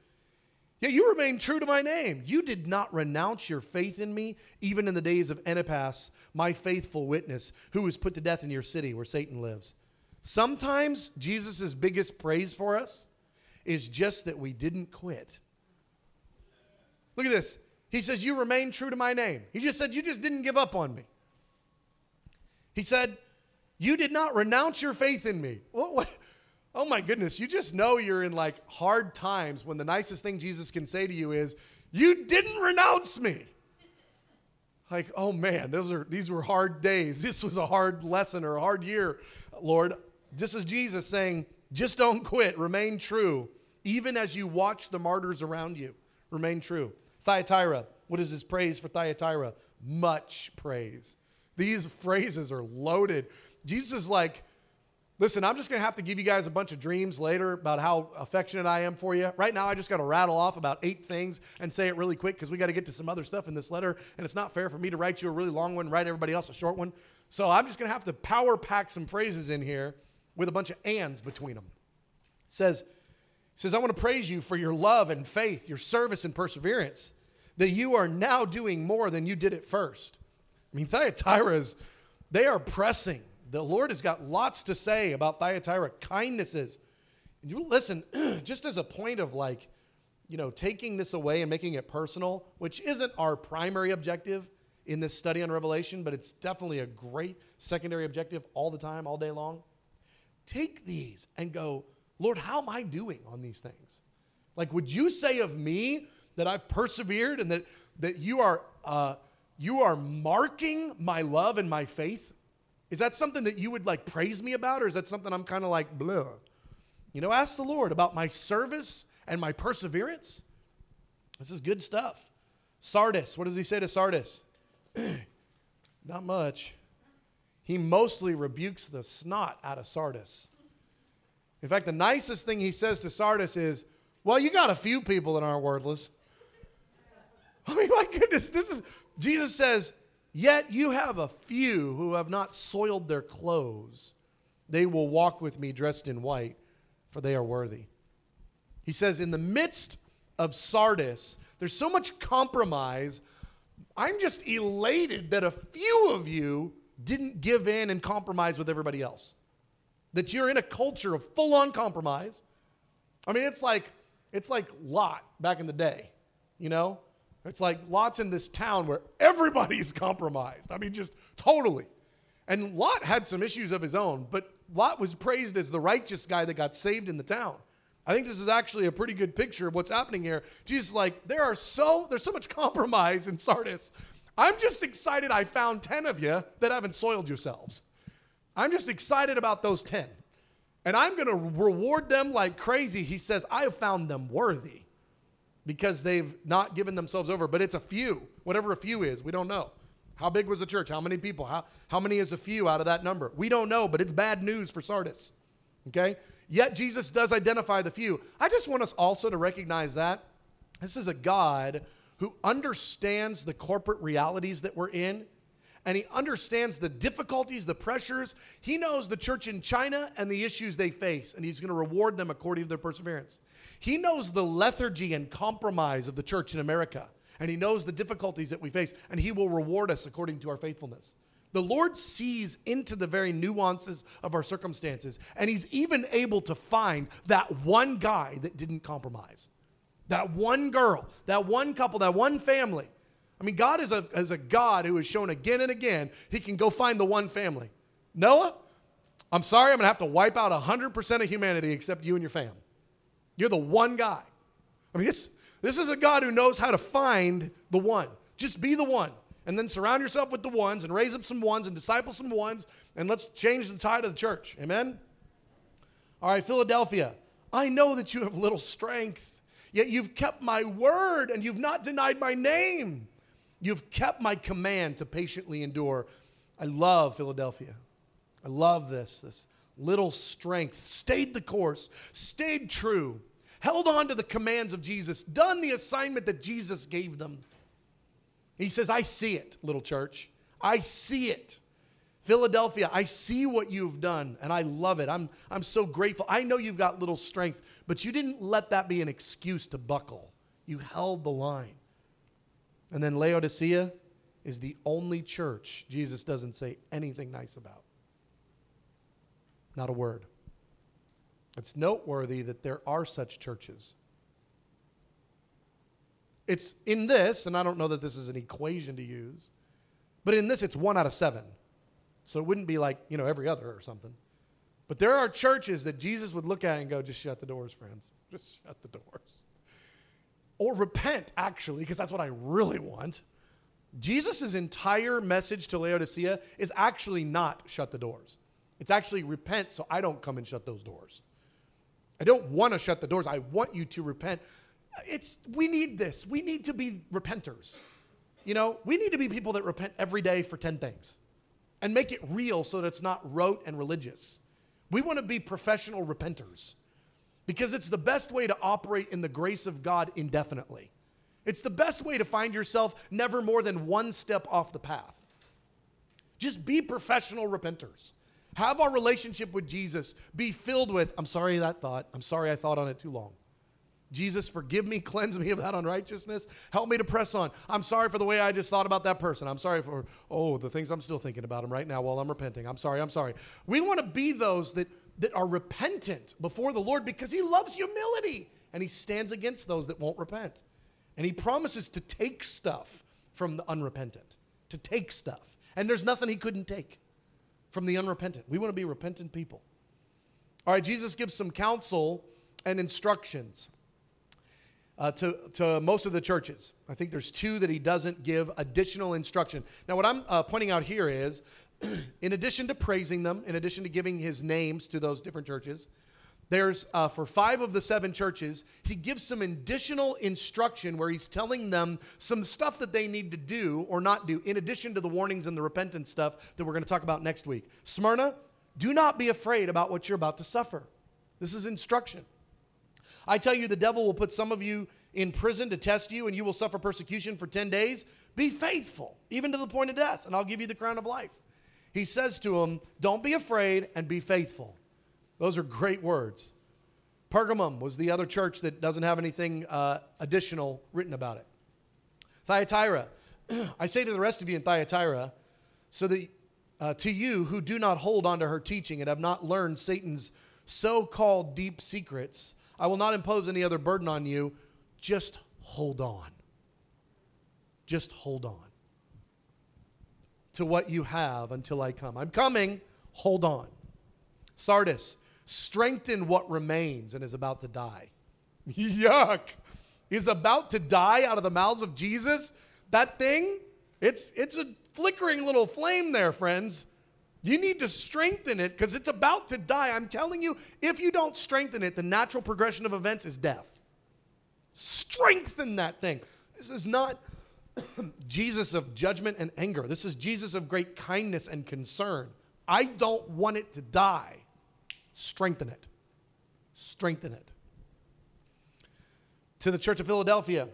Yet you remain true to my name. You did not renounce your faith in me, even in the days of Antipas, my faithful witness, who was put to death in your city where Satan lives. Sometimes Jesus' biggest praise for us is just that we didn't quit. Look at this. He says, You remain true to my name. He just said, You just didn't give up on me. He said, You did not renounce your faith in me. What, what, Oh my goodness, you just know you're in like hard times when the nicest thing Jesus can say to you is, You didn't renounce me. Like, oh man, those are these were hard days. This was a hard lesson or a hard year, Lord. This is Jesus saying, just don't quit, remain true, even as you watch the martyrs around you. Remain true. Thyatira, what is his praise for Thyatira? Much praise. These phrases are loaded. Jesus is like, Listen, I'm just going to have to give you guys a bunch of dreams later about how affectionate I am for you. Right now, I just got to rattle off about eight things and say it really quick because we got to get to some other stuff in this letter. And it's not fair for me to write you a really long one, write everybody else a short one. So I'm just going to have to power pack some phrases in here with a bunch of ands between them. It says, says, I want to praise you for your love and faith, your service and perseverance, that you are now doing more than you did at first. I mean, Thyatira is, they are pressing the Lord has got lots to say about Thyatira, kindnesses. And you listen, just as a point of like, you know, taking this away and making it personal, which isn't our primary objective in this study on Revelation, but it's definitely a great secondary objective all the time, all day long. Take these and go, Lord, how am I doing on these things? Like, would you say of me that I've persevered and that, that you, are, uh, you are marking my love and my faith? Is that something that you would like praise me about, or is that something I'm kind of like, blah? You know, ask the Lord about my service and my perseverance. This is good stuff. Sardis, what does he say to Sardis? Not much. He mostly rebukes the snot out of Sardis. In fact, the nicest thing he says to Sardis is, Well, you got a few people that aren't worthless. I mean, my goodness, this is, Jesus says, Yet you have a few who have not soiled their clothes. They will walk with me dressed in white, for they are worthy. He says, in the midst of Sardis, there's so much compromise I'm just elated that a few of you didn't give in and compromise with everybody else. That you're in a culture of full on compromise. I mean, it's like it's like Lot back in the day, you know? It's like Lot's in this town where everybody's compromised. I mean, just totally. And Lot had some issues of his own, but Lot was praised as the righteous guy that got saved in the town. I think this is actually a pretty good picture of what's happening here. Jesus is like, there are so there's so much compromise in Sardis. I'm just excited I found 10 of you that haven't soiled yourselves. I'm just excited about those 10. And I'm going to reward them like crazy. He says, I have found them worthy because they've not given themselves over. But it's a few, whatever a few is, we don't know. How big was the church? How many people? How, how many is a few out of that number? We don't know, but it's bad news for Sardis. Okay? Yet Jesus does identify the few. I just want us also to recognize that this is a God who understands the corporate realities that we're in and he understands the difficulties, the pressures. He knows the church in China and the issues they face, and he's going to reward them according to their perseverance. He knows the lethargy and compromise of the church in America and He knows the difficulties that we face, and He will reward us according to our faithfulness. The Lord sees into the very nuances of our circumstances, and He's even able to find that one guy that didn't compromise, that one girl, that one couple, that one family. I mean, God is a, is a God who has shown again and again He can go find the one family. Noah, I'm sorry, I'm gonna have to wipe out 100% of humanity except you and your fam. You're the one guy. I mean, it's, this is a God who knows how to find the one. Just be the one. And then surround yourself with the ones and raise up some ones and disciple some ones and let's change the tide of the church. Amen? All right, Philadelphia. I know that you have little strength, yet you've kept my word and you've not denied my name. You've kept my command to patiently endure. I love Philadelphia. I love this, this little strength. Stayed the course, stayed true held on to the commands of Jesus, done the assignment that Jesus gave them. He says, I see it, little church. I see it. Philadelphia, I see what you've done and I love it. I'm, I'm so grateful. I know you've got little strength, but you didn't let that be an excuse to buckle. You held the line. And then Laodicea is the only church Jesus doesn't say anything nice about. Not a word. It's noteworthy that there are such churches. It's in this, and I don't know that this is an equation to use, but in this, it's one out of seven. So it wouldn't be like, you know, every other or something. But there are churches that Jesus would look at and go, just shut the doors, friends. Just shut the doors. Or repent, actually, because that's what I really want. Jesus' entire message to Laodicea is actually not shut the doors. It's actually repent so I don't come and shut those doors. I don't want to shut the doors. I want you to repent. It's we need this. We need to be repenters. You know, we need to be people that repent every day for 10 things and make it real so that it's not rote and religious. We want to be professional repenters because it's the best way to operate in the grace of God indefinitely. It's the best way to find yourself never more than one step off the path. Just be professional repenters. Have our relationship with Jesus be filled with, I'm sorry that thought. I'm sorry I thought on it too long. Jesus, forgive me, cleanse me of that unrighteousness. Help me to press on. I'm sorry for the way I just thought about that person. I'm sorry for, oh, the things I'm still thinking about them right now while I'm repenting. I'm sorry, I'm sorry. We want to be those that, that are repentant before the Lord because He loves humility and He stands against those that won't repent. And He promises to take stuff from the unrepentant, to take stuff. And there's nothing He couldn't take from the unrepentant. We want to be repentant people. All right, Jesus gives some counsel and instructions uh, to, to most of the churches. I think there's two that he doesn't give additional instruction. Now, what I'm uh, pointing out here is, in addition to praising them, in addition to giving his names to those different churches, there's uh, for five of the seven churches, he gives some additional instruction where he's telling them some stuff that they need to do or not do, in addition to the warnings and the repentance stuff that we're going to talk about next week. Smyrna, do not be afraid about what you're about to suffer. This is instruction. I tell you, the devil will put some of you in prison to test you, and you will suffer persecution for 10 days. Be faithful, even to the point of death, and I'll give you the crown of life. He says to them, Don't be afraid and be faithful. Those are great words. Pergamum was the other church that doesn't have anything uh, additional written about it. Thyatira, I say to the rest of you in Thyatira, so that uh, to you who do not hold on to her teaching and have not learned Satan's so called deep secrets, I will not impose any other burden on you. Just hold on. Just hold on to what you have until I come. I'm coming. Hold on. Sardis, strengthen what remains and is about to die. Yuck. Is about to die out of the mouths of Jesus? That thing, it's, it's a flickering little flame there, friends. You need to strengthen it because it's about to die. I'm telling you, if you don't strengthen it, the natural progression of events is death. Strengthen that thing. This is not Jesus of judgment and anger. This is Jesus of great kindness and concern. I don't want it to die. Strengthen it. Strengthen it. To the church of Philadelphia,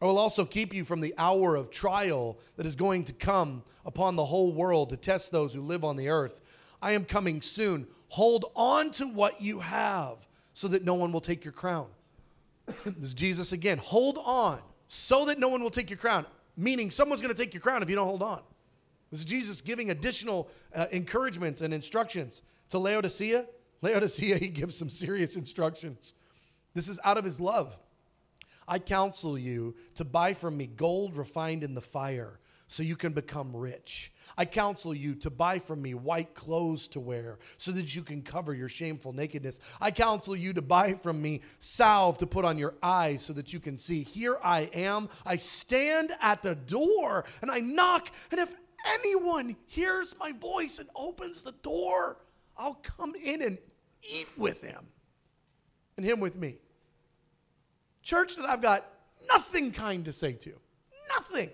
I will also keep you from the hour of trial that is going to come upon the whole world to test those who live on the earth. I am coming soon. Hold on to what you have so that no one will take your crown. this is Jesus again. Hold on so that no one will take your crown, meaning someone's going to take your crown if you don't hold on. This is Jesus giving additional uh, encouragements and instructions to Laodicea. Laodicea, he gives some serious instructions. This is out of his love. I counsel you to buy from me gold refined in the fire so you can become rich. I counsel you to buy from me white clothes to wear so that you can cover your shameful nakedness. I counsel you to buy from me salve to put on your eyes so that you can see. Here I am. I stand at the door and I knock, and if anyone hears my voice and opens the door, I'll come in and eat with him and him with me. Church that I've got nothing kind to say to. Nothing.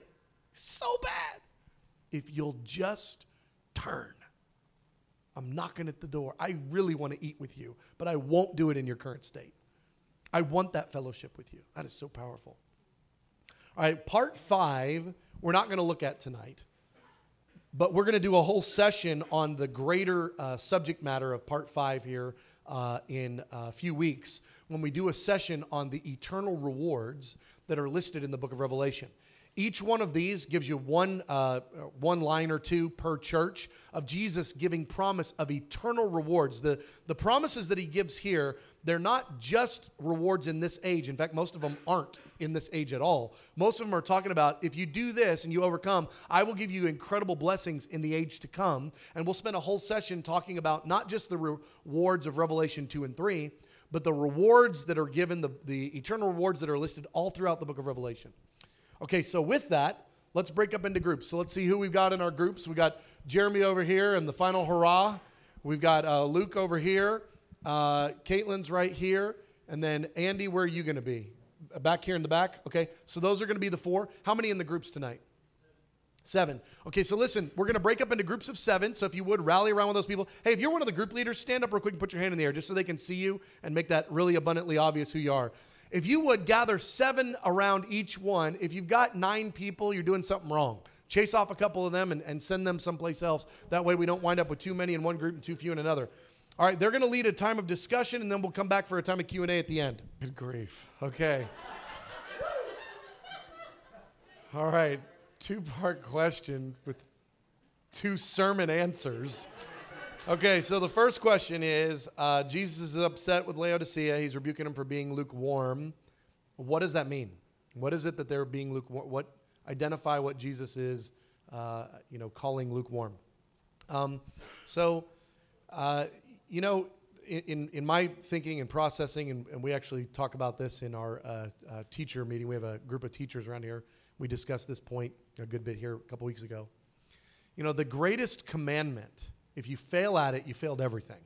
So bad. If you'll just turn. I'm knocking at the door. I really want to eat with you, but I won't do it in your current state. I want that fellowship with you. That is so powerful. All right, part five, we're not going to look at tonight, but we're going to do a whole session on the greater uh, subject matter of part five here uh, in a few weeks when we do a session on the eternal rewards that are listed in the book of Revelation. Each one of these gives you one, uh, one line or two per church of Jesus giving promise of eternal rewards. The, the promises that he gives here, they're not just rewards in this age. In fact, most of them aren't in this age at all. Most of them are talking about if you do this and you overcome, I will give you incredible blessings in the age to come. And we'll spend a whole session talking about not just the rewards of Revelation 2 and 3, but the rewards that are given, the, the eternal rewards that are listed all throughout the book of Revelation. Okay, so with that, let's break up into groups. So let's see who we've got in our groups. We got Jeremy over here and the final hurrah. We've got uh, Luke over here. Uh, Caitlin's right here. And then Andy, where are you going to be? Back here in the back? Okay, so those are going to be the four. How many in the groups tonight? Seven. Okay, so listen, we're going to break up into groups of seven. So if you would rally around with those people. Hey, if you're one of the group leaders, stand up real quick and put your hand in the air just so they can see you and make that really abundantly obvious who you are. If you would gather seven around each one, if you've got nine people, you're doing something wrong. Chase off a couple of them and, and send them someplace else. That way we don't wind up with too many in one group and too few in another. All right, they're going to lead a time of discussion, and then we'll come back for a time of Q&A at the end. Good grief. Okay. All right, two-part question with two sermon answers. Okay, so the first question is uh, Jesus is upset with Laodicea. He's rebuking him for being lukewarm. What does that mean? What is it that they're being lukewarm? What identify what Jesus is, uh, you know, calling lukewarm? Um, so, uh, you know, in, in my thinking and processing, and, and we actually talk about this in our uh, uh, teacher meeting. We have a group of teachers around here. We discussed this point a good bit here a couple weeks ago. You know, the greatest commandment if you fail at it, you failed everything.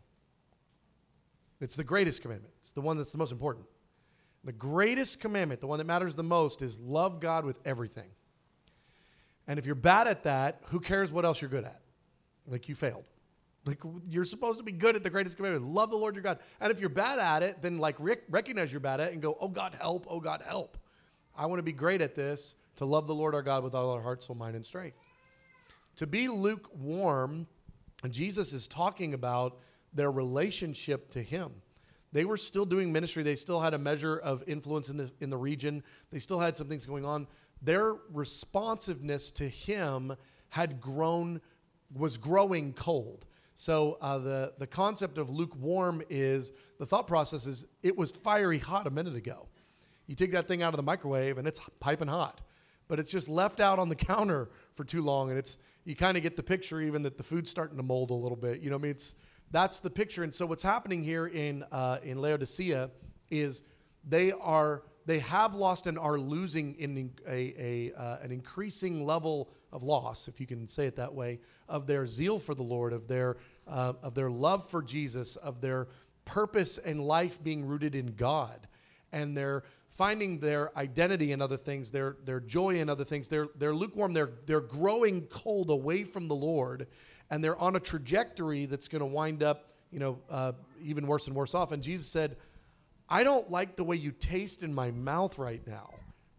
It's the greatest commandment, it's the one that's the most important. The greatest commandment, the one that matters the most, is love God with everything. And if you're bad at that, who cares what else you're good at? Like you failed. Like you're supposed to be good at the greatest commandment. Love the Lord your God. And if you're bad at it, then like rec- recognize you're bad at it and go, "Oh God, help! Oh God, help! I want to be great at this. To love the Lord our God with all our heart, soul, mind, and strength. To be lukewarm and Jesus is talking about their relationship to Him. they were still doing ministry. They still had a measure of influence in the, in the region. They still had some things going on. Their responsiveness to him had grown, was growing cold. So uh, the, the concept of lukewarm is the thought process is it was fiery hot a minute ago. You take that thing out of the microwave and it's piping hot, but it's just left out on the counter for too long, and it's you kind of get the picture even that the food's starting to mold a little bit. You know, I mean, it's that's the picture. And so what's happening here in uh, in Laodicea is they are they have lost and are losing in a, a uh, an increasing level of loss, if you can say it that way, of their zeal for the Lord, of their uh, of their love for Jesus, of their purpose and life being rooted in God, and they're finding their identity in other things, their, their joy in other things. They're, they're lukewarm, they're, they're growing cold away from the Lord, and they're on a trajectory that's going to wind up, you know, uh, even worse and worse off. And Jesus said, I don't like the way you taste in my mouth right now.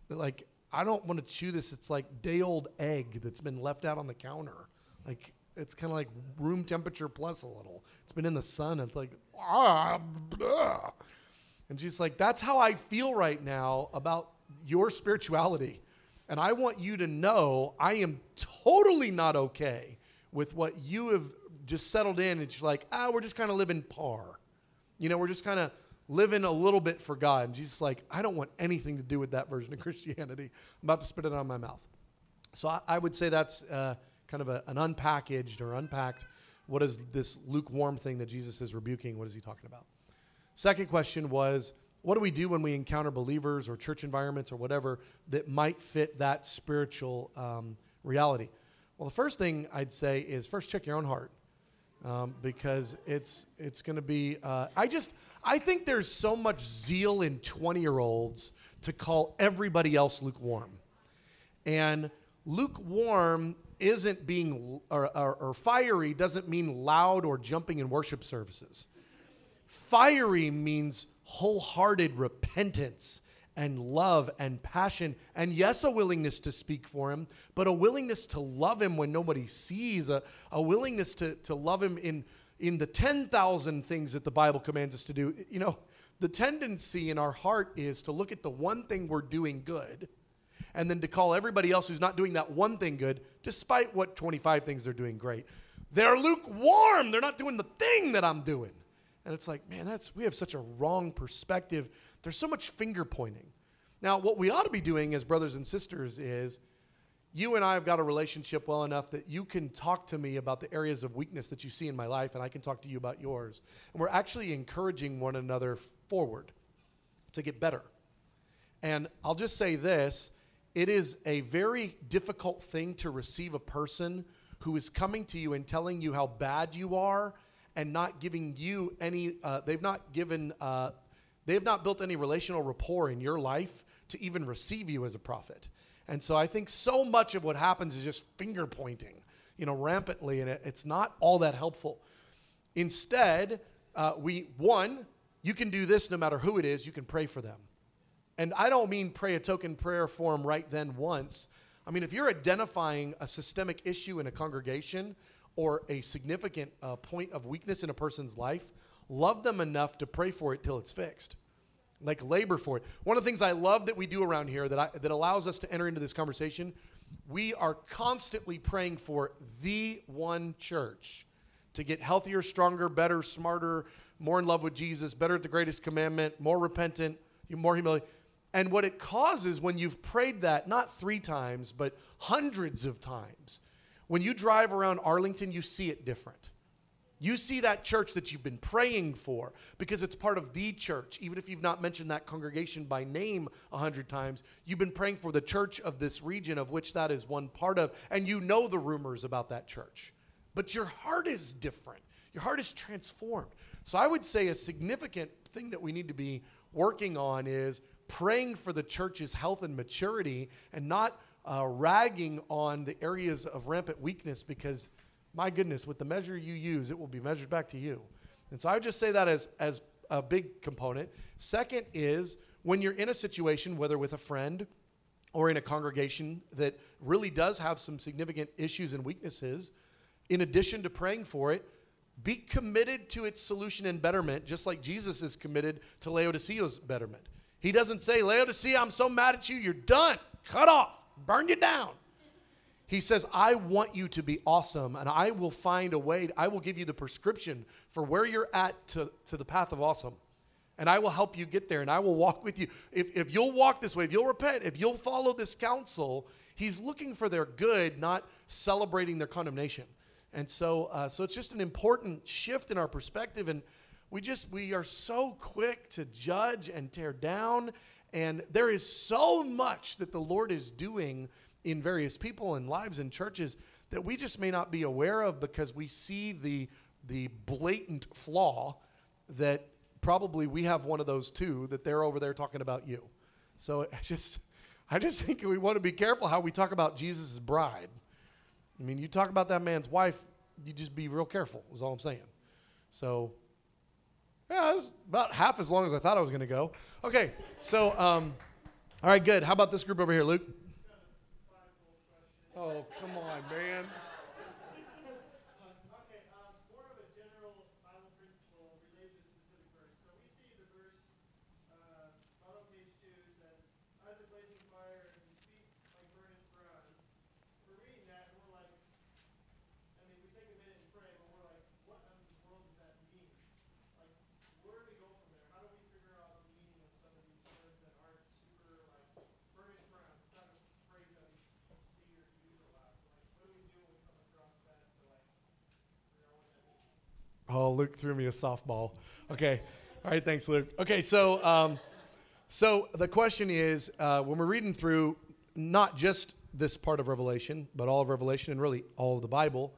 Like, I don't want to chew this. It's like day old egg that's been left out on the counter. Like, it's kind of like room temperature plus a little. It's been in the sun. It's like, ah, blah. And she's like, That's how I feel right now about your spirituality. And I want you to know I am totally not okay with what you have just settled in. And she's like, Ah, we're just kind of living par. You know, we're just kind of living a little bit for God. And Jesus like, I don't want anything to do with that version of Christianity. I'm about to spit it out of my mouth. So I, I would say that's uh, kind of a, an unpackaged or unpacked. What is this lukewarm thing that Jesus is rebuking? What is he talking about? Second question was, what do we do when we encounter believers or church environments or whatever that might fit that spiritual um, reality? Well, the first thing I'd say is first check your own heart. Um, because it's it's going to be. Uh, I just I think there's so much zeal in 20 year olds to call everybody else lukewarm, and lukewarm isn't being or, or, or fiery doesn't mean loud or jumping in worship services. Fiery means wholehearted repentance and love and passion, and yes, a willingness to speak for him, but a willingness to love him when nobody sees, a, a willingness to, to love him in, in the 10,000 things that the Bible commands us to do. You know, the tendency in our heart is to look at the one thing we're doing good and then to call everybody else who's not doing that one thing good, despite what 25 things they're doing great. They're lukewarm. They're not doing the thing that I'm doing. And it's like, man, that's we have such a wrong perspective. There's so much finger pointing. Now, what we ought to be doing as brothers and sisters is you and I have got a relationship well enough that you can talk to me about the areas of weakness that you see in my life, and I can talk to you about yours. And we're actually encouraging one another forward to get better. And I'll just say this it is a very difficult thing to receive a person who is coming to you and telling you how bad you are and not giving you any, uh, they've not given, uh, they have not built any relational rapport in your life to even receive you as a prophet. And so I think so much of what happens is just finger pointing, you know, rampantly, and it, it's not all that helpful. Instead, uh, we, one, you can do this no matter who it is, you can pray for them. And I don't mean pray a token prayer for them right then once. I mean, if you're identifying a systemic issue in a congregation, or a significant uh, point of weakness in a person's life, love them enough to pray for it till it's fixed. Like labor for it. One of the things I love that we do around here that, I, that allows us to enter into this conversation, we are constantly praying for the one church to get healthier, stronger, better, smarter, more in love with Jesus, better at the greatest commandment, more repentant, more humility. And what it causes when you've prayed that, not three times, but hundreds of times, when you drive around Arlington, you see it different. You see that church that you've been praying for because it's part of the church. Even if you've not mentioned that congregation by name a hundred times, you've been praying for the church of this region of which that is one part of, and you know the rumors about that church. But your heart is different. Your heart is transformed. So I would say a significant thing that we need to be working on is praying for the church's health and maturity and not uh, ragging on the areas of rampant weakness because, my goodness, with the measure you use, it will be measured back to you. And so I would just say that as, as a big component. Second is when you're in a situation, whether with a friend or in a congregation that really does have some significant issues and weaknesses, in addition to praying for it, be committed to its solution and betterment, just like Jesus is committed to Laodicea's betterment. He doesn't say, Laodicea, I'm so mad at you, you're done, cut off, burn you down. He says, I want you to be awesome, and I will find a way, I will give you the prescription for where you're at to, to the path of awesome. And I will help you get there, and I will walk with you. If, if you'll walk this way, if you'll repent, if you'll follow this counsel, he's looking for their good, not celebrating their condemnation. And so, uh, so it's just an important shift in our perspective. And we just, we are so quick to judge and tear down. And there is so much that the Lord is doing in various people and lives and churches that we just may not be aware of because we see the, the blatant flaw that probably we have one of those too, that they're over there talking about you. So I just, I just think we want to be careful how we talk about Jesus' bride. I mean, you talk about that man's wife, you just be real careful, is all I'm saying. So, yeah, that's about half as long as I thought I was going to go. Okay, so, um, all right, good. How about this group over here, Luke? Oh, come on, man. Oh, Luke threw me a softball. Okay. All right. Thanks, Luke. Okay. So, um, so the question is uh, when we're reading through not just this part of Revelation, but all of Revelation and really all of the Bible,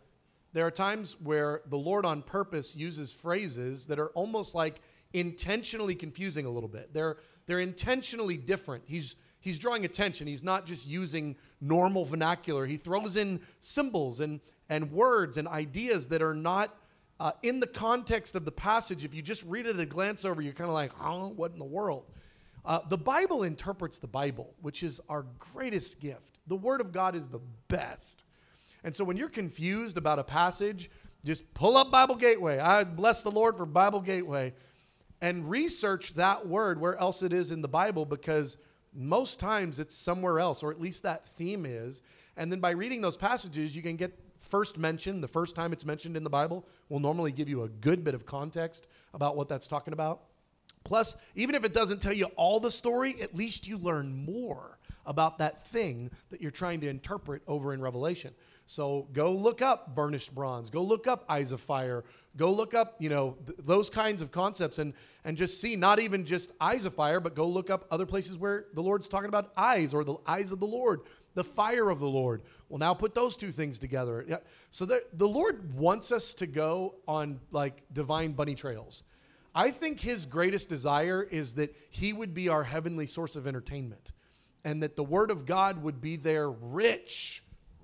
there are times where the Lord on purpose uses phrases that are almost like intentionally confusing a little bit. They're, they're intentionally different. He's, he's drawing attention. He's not just using normal vernacular. He throws in symbols and, and words and ideas that are not uh, in the context of the passage, if you just read it at a glance over, you're kind of like, huh, what in the world? Uh, the Bible interprets the Bible, which is our greatest gift. The Word of God is the best. And so when you're confused about a passage, just pull up Bible Gateway. I bless the Lord for Bible Gateway and research that word where else it is in the Bible because most times it's somewhere else, or at least that theme is. And then by reading those passages, you can get first mention, the first time it's mentioned in the Bible, will normally give you a good bit of context about what that's talking about. Plus, even if it doesn't tell you all the story, at least you learn more about that thing that you're trying to interpret over in Revelation. So go look up burnished bronze, go look up eyes of fire, go look up, you know, th- those kinds of concepts and and just see not even just eyes of fire, but go look up other places where the Lord's talking about eyes or the eyes of the Lord the fire of the Lord. Well, now put those two things together. So the, the Lord wants us to go on like divine bunny trails. I think his greatest desire is that he would be our heavenly source of entertainment and that the word of God would be there rich,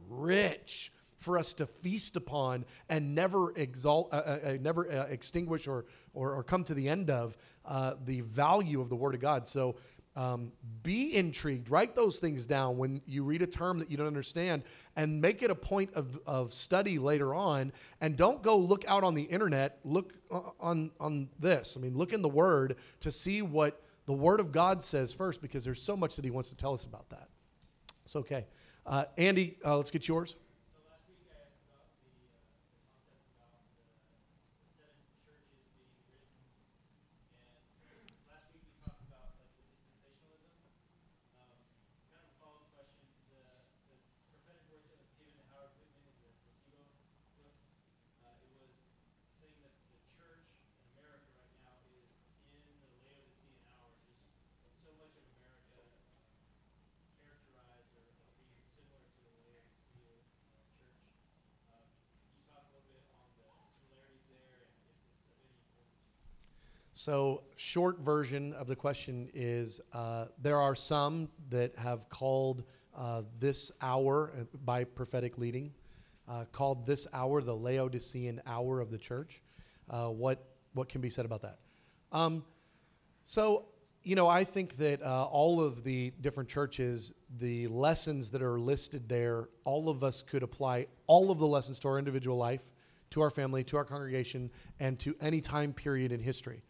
rich for us to feast upon and never exalt, uh, uh, uh never uh, extinguish or, or, or, come to the end of uh, the value of the word of God. So um, be intrigued. Write those things down when you read a term that you don't understand and make it a point of, of study later on. And don't go look out on the internet. Look on, on this. I mean, look in the Word to see what the Word of God says first because there's so much that He wants to tell us about that. It's okay. Uh, Andy, uh, let's get yours. So, short version of the question is uh, there are some that have called uh, this hour uh, by prophetic leading, uh, called this hour the Laodicean hour of the church. Uh, what, what can be said about that? Um, so, you know, I think that uh, all of the different churches, the lessons that are listed there, all of us could apply all of the lessons to our individual life to our family, to our congregation, and to any time period in history.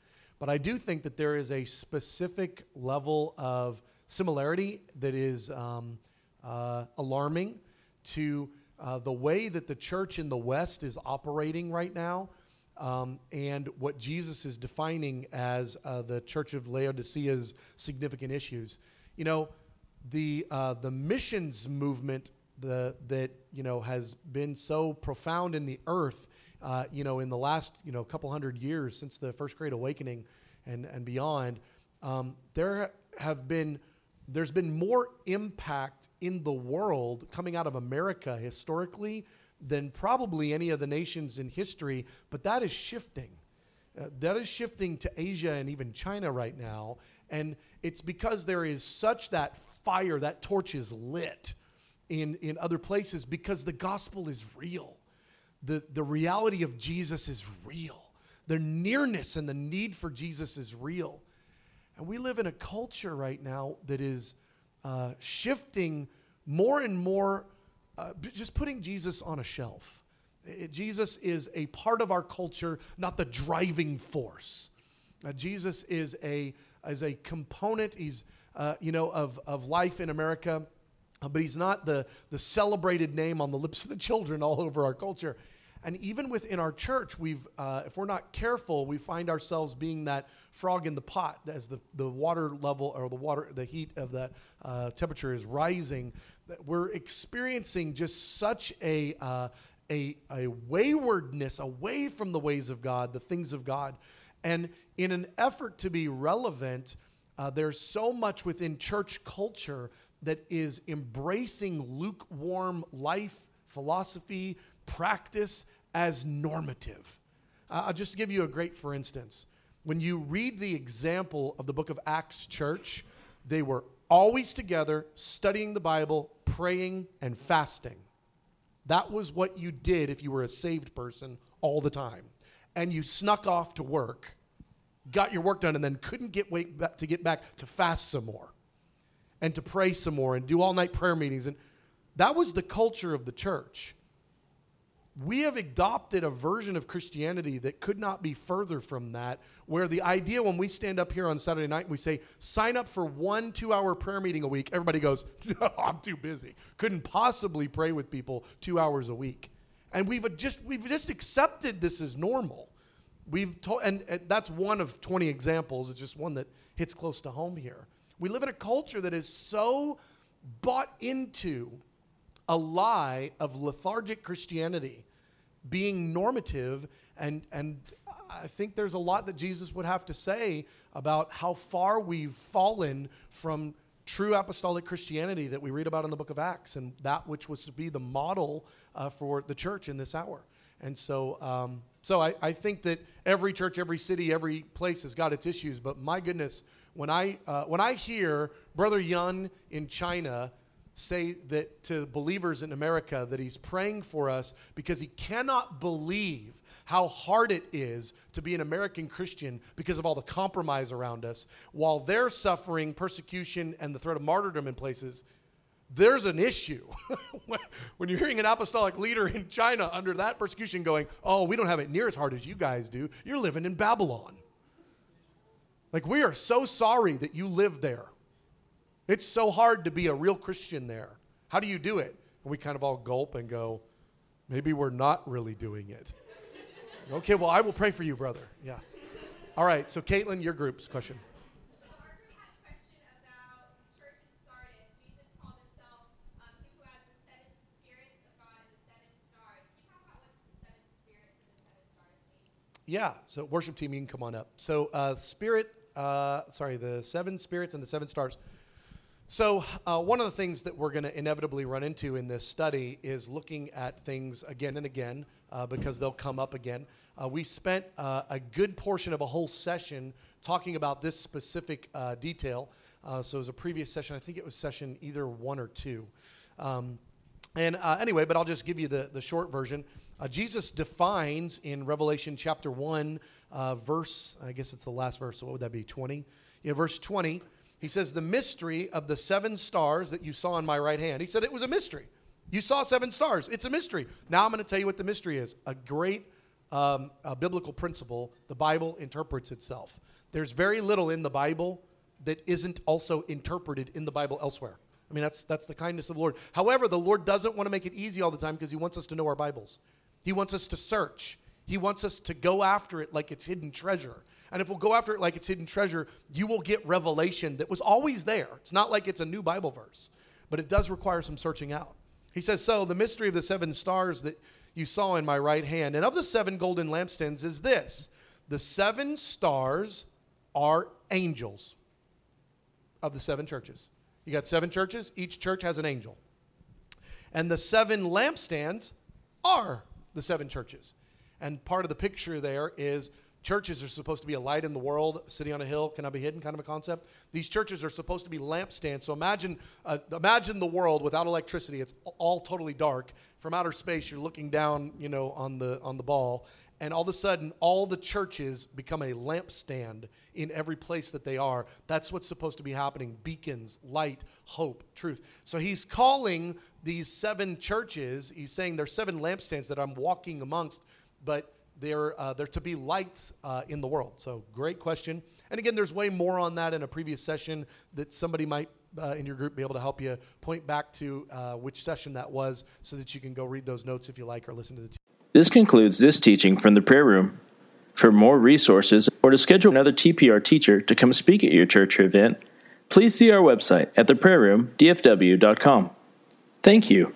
But I do think that there is a specific level of similarity that is um, uh, alarming to uh, the way that the church in the West is operating right now. Um, and what Jesus is defining as uh, the Church of Laodicea's significant issues. You know, the uh, the missions movement the, that you know has been so profound in the earth, uh, you know, in the last you know couple hundred years since the First Great Awakening, and and beyond, um, there have been there's been more impact in the world coming out of America historically than probably any of the nations in history, but that is shifting. Uh, that is shifting to Asia and even China right now. And it's because there is such that fire, that torch is lit in, in other places because the gospel is real. The, the reality of Jesus is real. The nearness and the need for Jesus is real. And we live in a culture right now that is uh, shifting more and more, uh, just putting Jesus on a shelf. It, Jesus is a part of our culture, not the driving force. Uh, Jesus is a, is a component, he's, uh, you know, of, of life in America, but he's not the, the celebrated name on the lips of the children all over our culture. And even within our church, we've, uh, if we're not careful, we find ourselves being that frog in the pot as the, the water level or the water, the heat of that uh, temperature is rising. That we're experiencing just such a, uh, a, a waywardness away from the ways of God, the things of God. And in an effort to be relevant, uh, there's so much within church culture that is embracing lukewarm life, philosophy, practice as normative. Uh, I'll just give you a great for instance. When you read the example of the book of Acts church, they were always together, studying the Bible, praying, and fasting. That was what you did if you were a saved person all the time. And you snuck off to work, got your work done, and then couldn't get wait to get back to fast some more and to pray some more and do all night prayer meetings. And that was the culture of the church we have adopted a version of Christianity that could not be further from that, where the idea when we stand up here on Saturday night and we say, sign up for one two hour prayer meeting a week, everybody goes, no, I'm too busy. Couldn't possibly pray with people two hours a week. And we've just, we've just accepted this as normal. We've told, and, and that's one of 20 examples. It's just one that hits close to home here. We live in a culture that is so bought into a lie of lethargic Christianity being normative. And, and I think there's a lot that Jesus would have to say about how far we've fallen from true apostolic Christianity that we read about in the book of Acts and that which was to be the model uh, for the church in this hour. And so, um, so I, I, think that every church, every city, every place has got its issues. But my goodness, when I, uh, when I hear Brother Yun in China say that to believers in America that he's praying for us because he cannot believe how hard it is to be an American Christian because of all the compromise around us. While they're suffering persecution and the threat of martyrdom in places, there's an issue. when you're hearing an apostolic leader in China under that persecution going, oh, we don't have it near as hard as you guys do, you're living in Babylon. Like, we are so sorry that you live there. It's so hard to be a real Christian there. How do you do it? And we kind of all gulp and go, maybe we're not really doing it. okay, well, I will pray for you, brother. Yeah. All right, so Caitlin, your group's question. Yeah, so worship team, you can come on up. So, uh, spirit, uh, sorry, the seven spirits and the seven stars. So, uh, one of the things that we're going to inevitably run into in this study is looking at things again and again uh, because they'll come up again. Uh, we spent uh, a good portion of a whole session talking about this specific uh, detail. Uh, so, it was a previous session, I think it was session either one or two. Um, and anyway, but I'll just give you the, the short version. Jesus defines in Revelation chapter 1, verse, I guess it's the last verse, so what would that be, 20? Yeah, verse 20. He says, The mystery of the seven stars that you saw in my right hand. He said it was a mystery. You saw seven stars. It's a mystery. Now I'm going to tell you what the mystery is. A great um, a biblical principle. The Bible interprets itself. There's very little in the Bible that isn't also interpreted in the Bible elsewhere. I mean, that's, that's the kindness of the Lord. However, the Lord doesn't want to make it easy all the time because He wants us to know our Bibles. He wants us to search. He wants us to go after it like it's hidden treasure. And if we'll go after it like it's hidden treasure, you will get revelation that was always there. It's not like it's a new Bible verse, but it does require some searching out. He says, So the mystery of the seven stars that you saw in my right hand and of the seven golden lampstands is this the seven stars are angels of the seven churches. You got seven churches, each church has an angel. And the seven lampstands are the seven churches. And part of the picture there is churches are supposed to be a light in the world, city on a hill cannot be hidden, kind of a concept. These churches are supposed to be lampstands. So imagine, uh, imagine the world without electricity. It's all totally dark. From outer space, you're looking down, you know, on the on the ball, and all of a sudden, all the churches become a lampstand in every place that they are. That's what's supposed to be happening: beacons, light, hope, truth. So he's calling these seven churches. He's saying there's seven lampstands that I'm walking amongst but they're, uh, they're to be lights uh, in the world. So, great question. And again, there's way more on that in a previous session that somebody might uh, in your group be able to help you point back to uh, which session that was so that you can go read those notes if you like or listen to the. T- this concludes this teaching from the prayer room. For more resources or to schedule another TPR teacher to come speak at your church or event, please see our website at theprayerroomdfw.com. Thank you.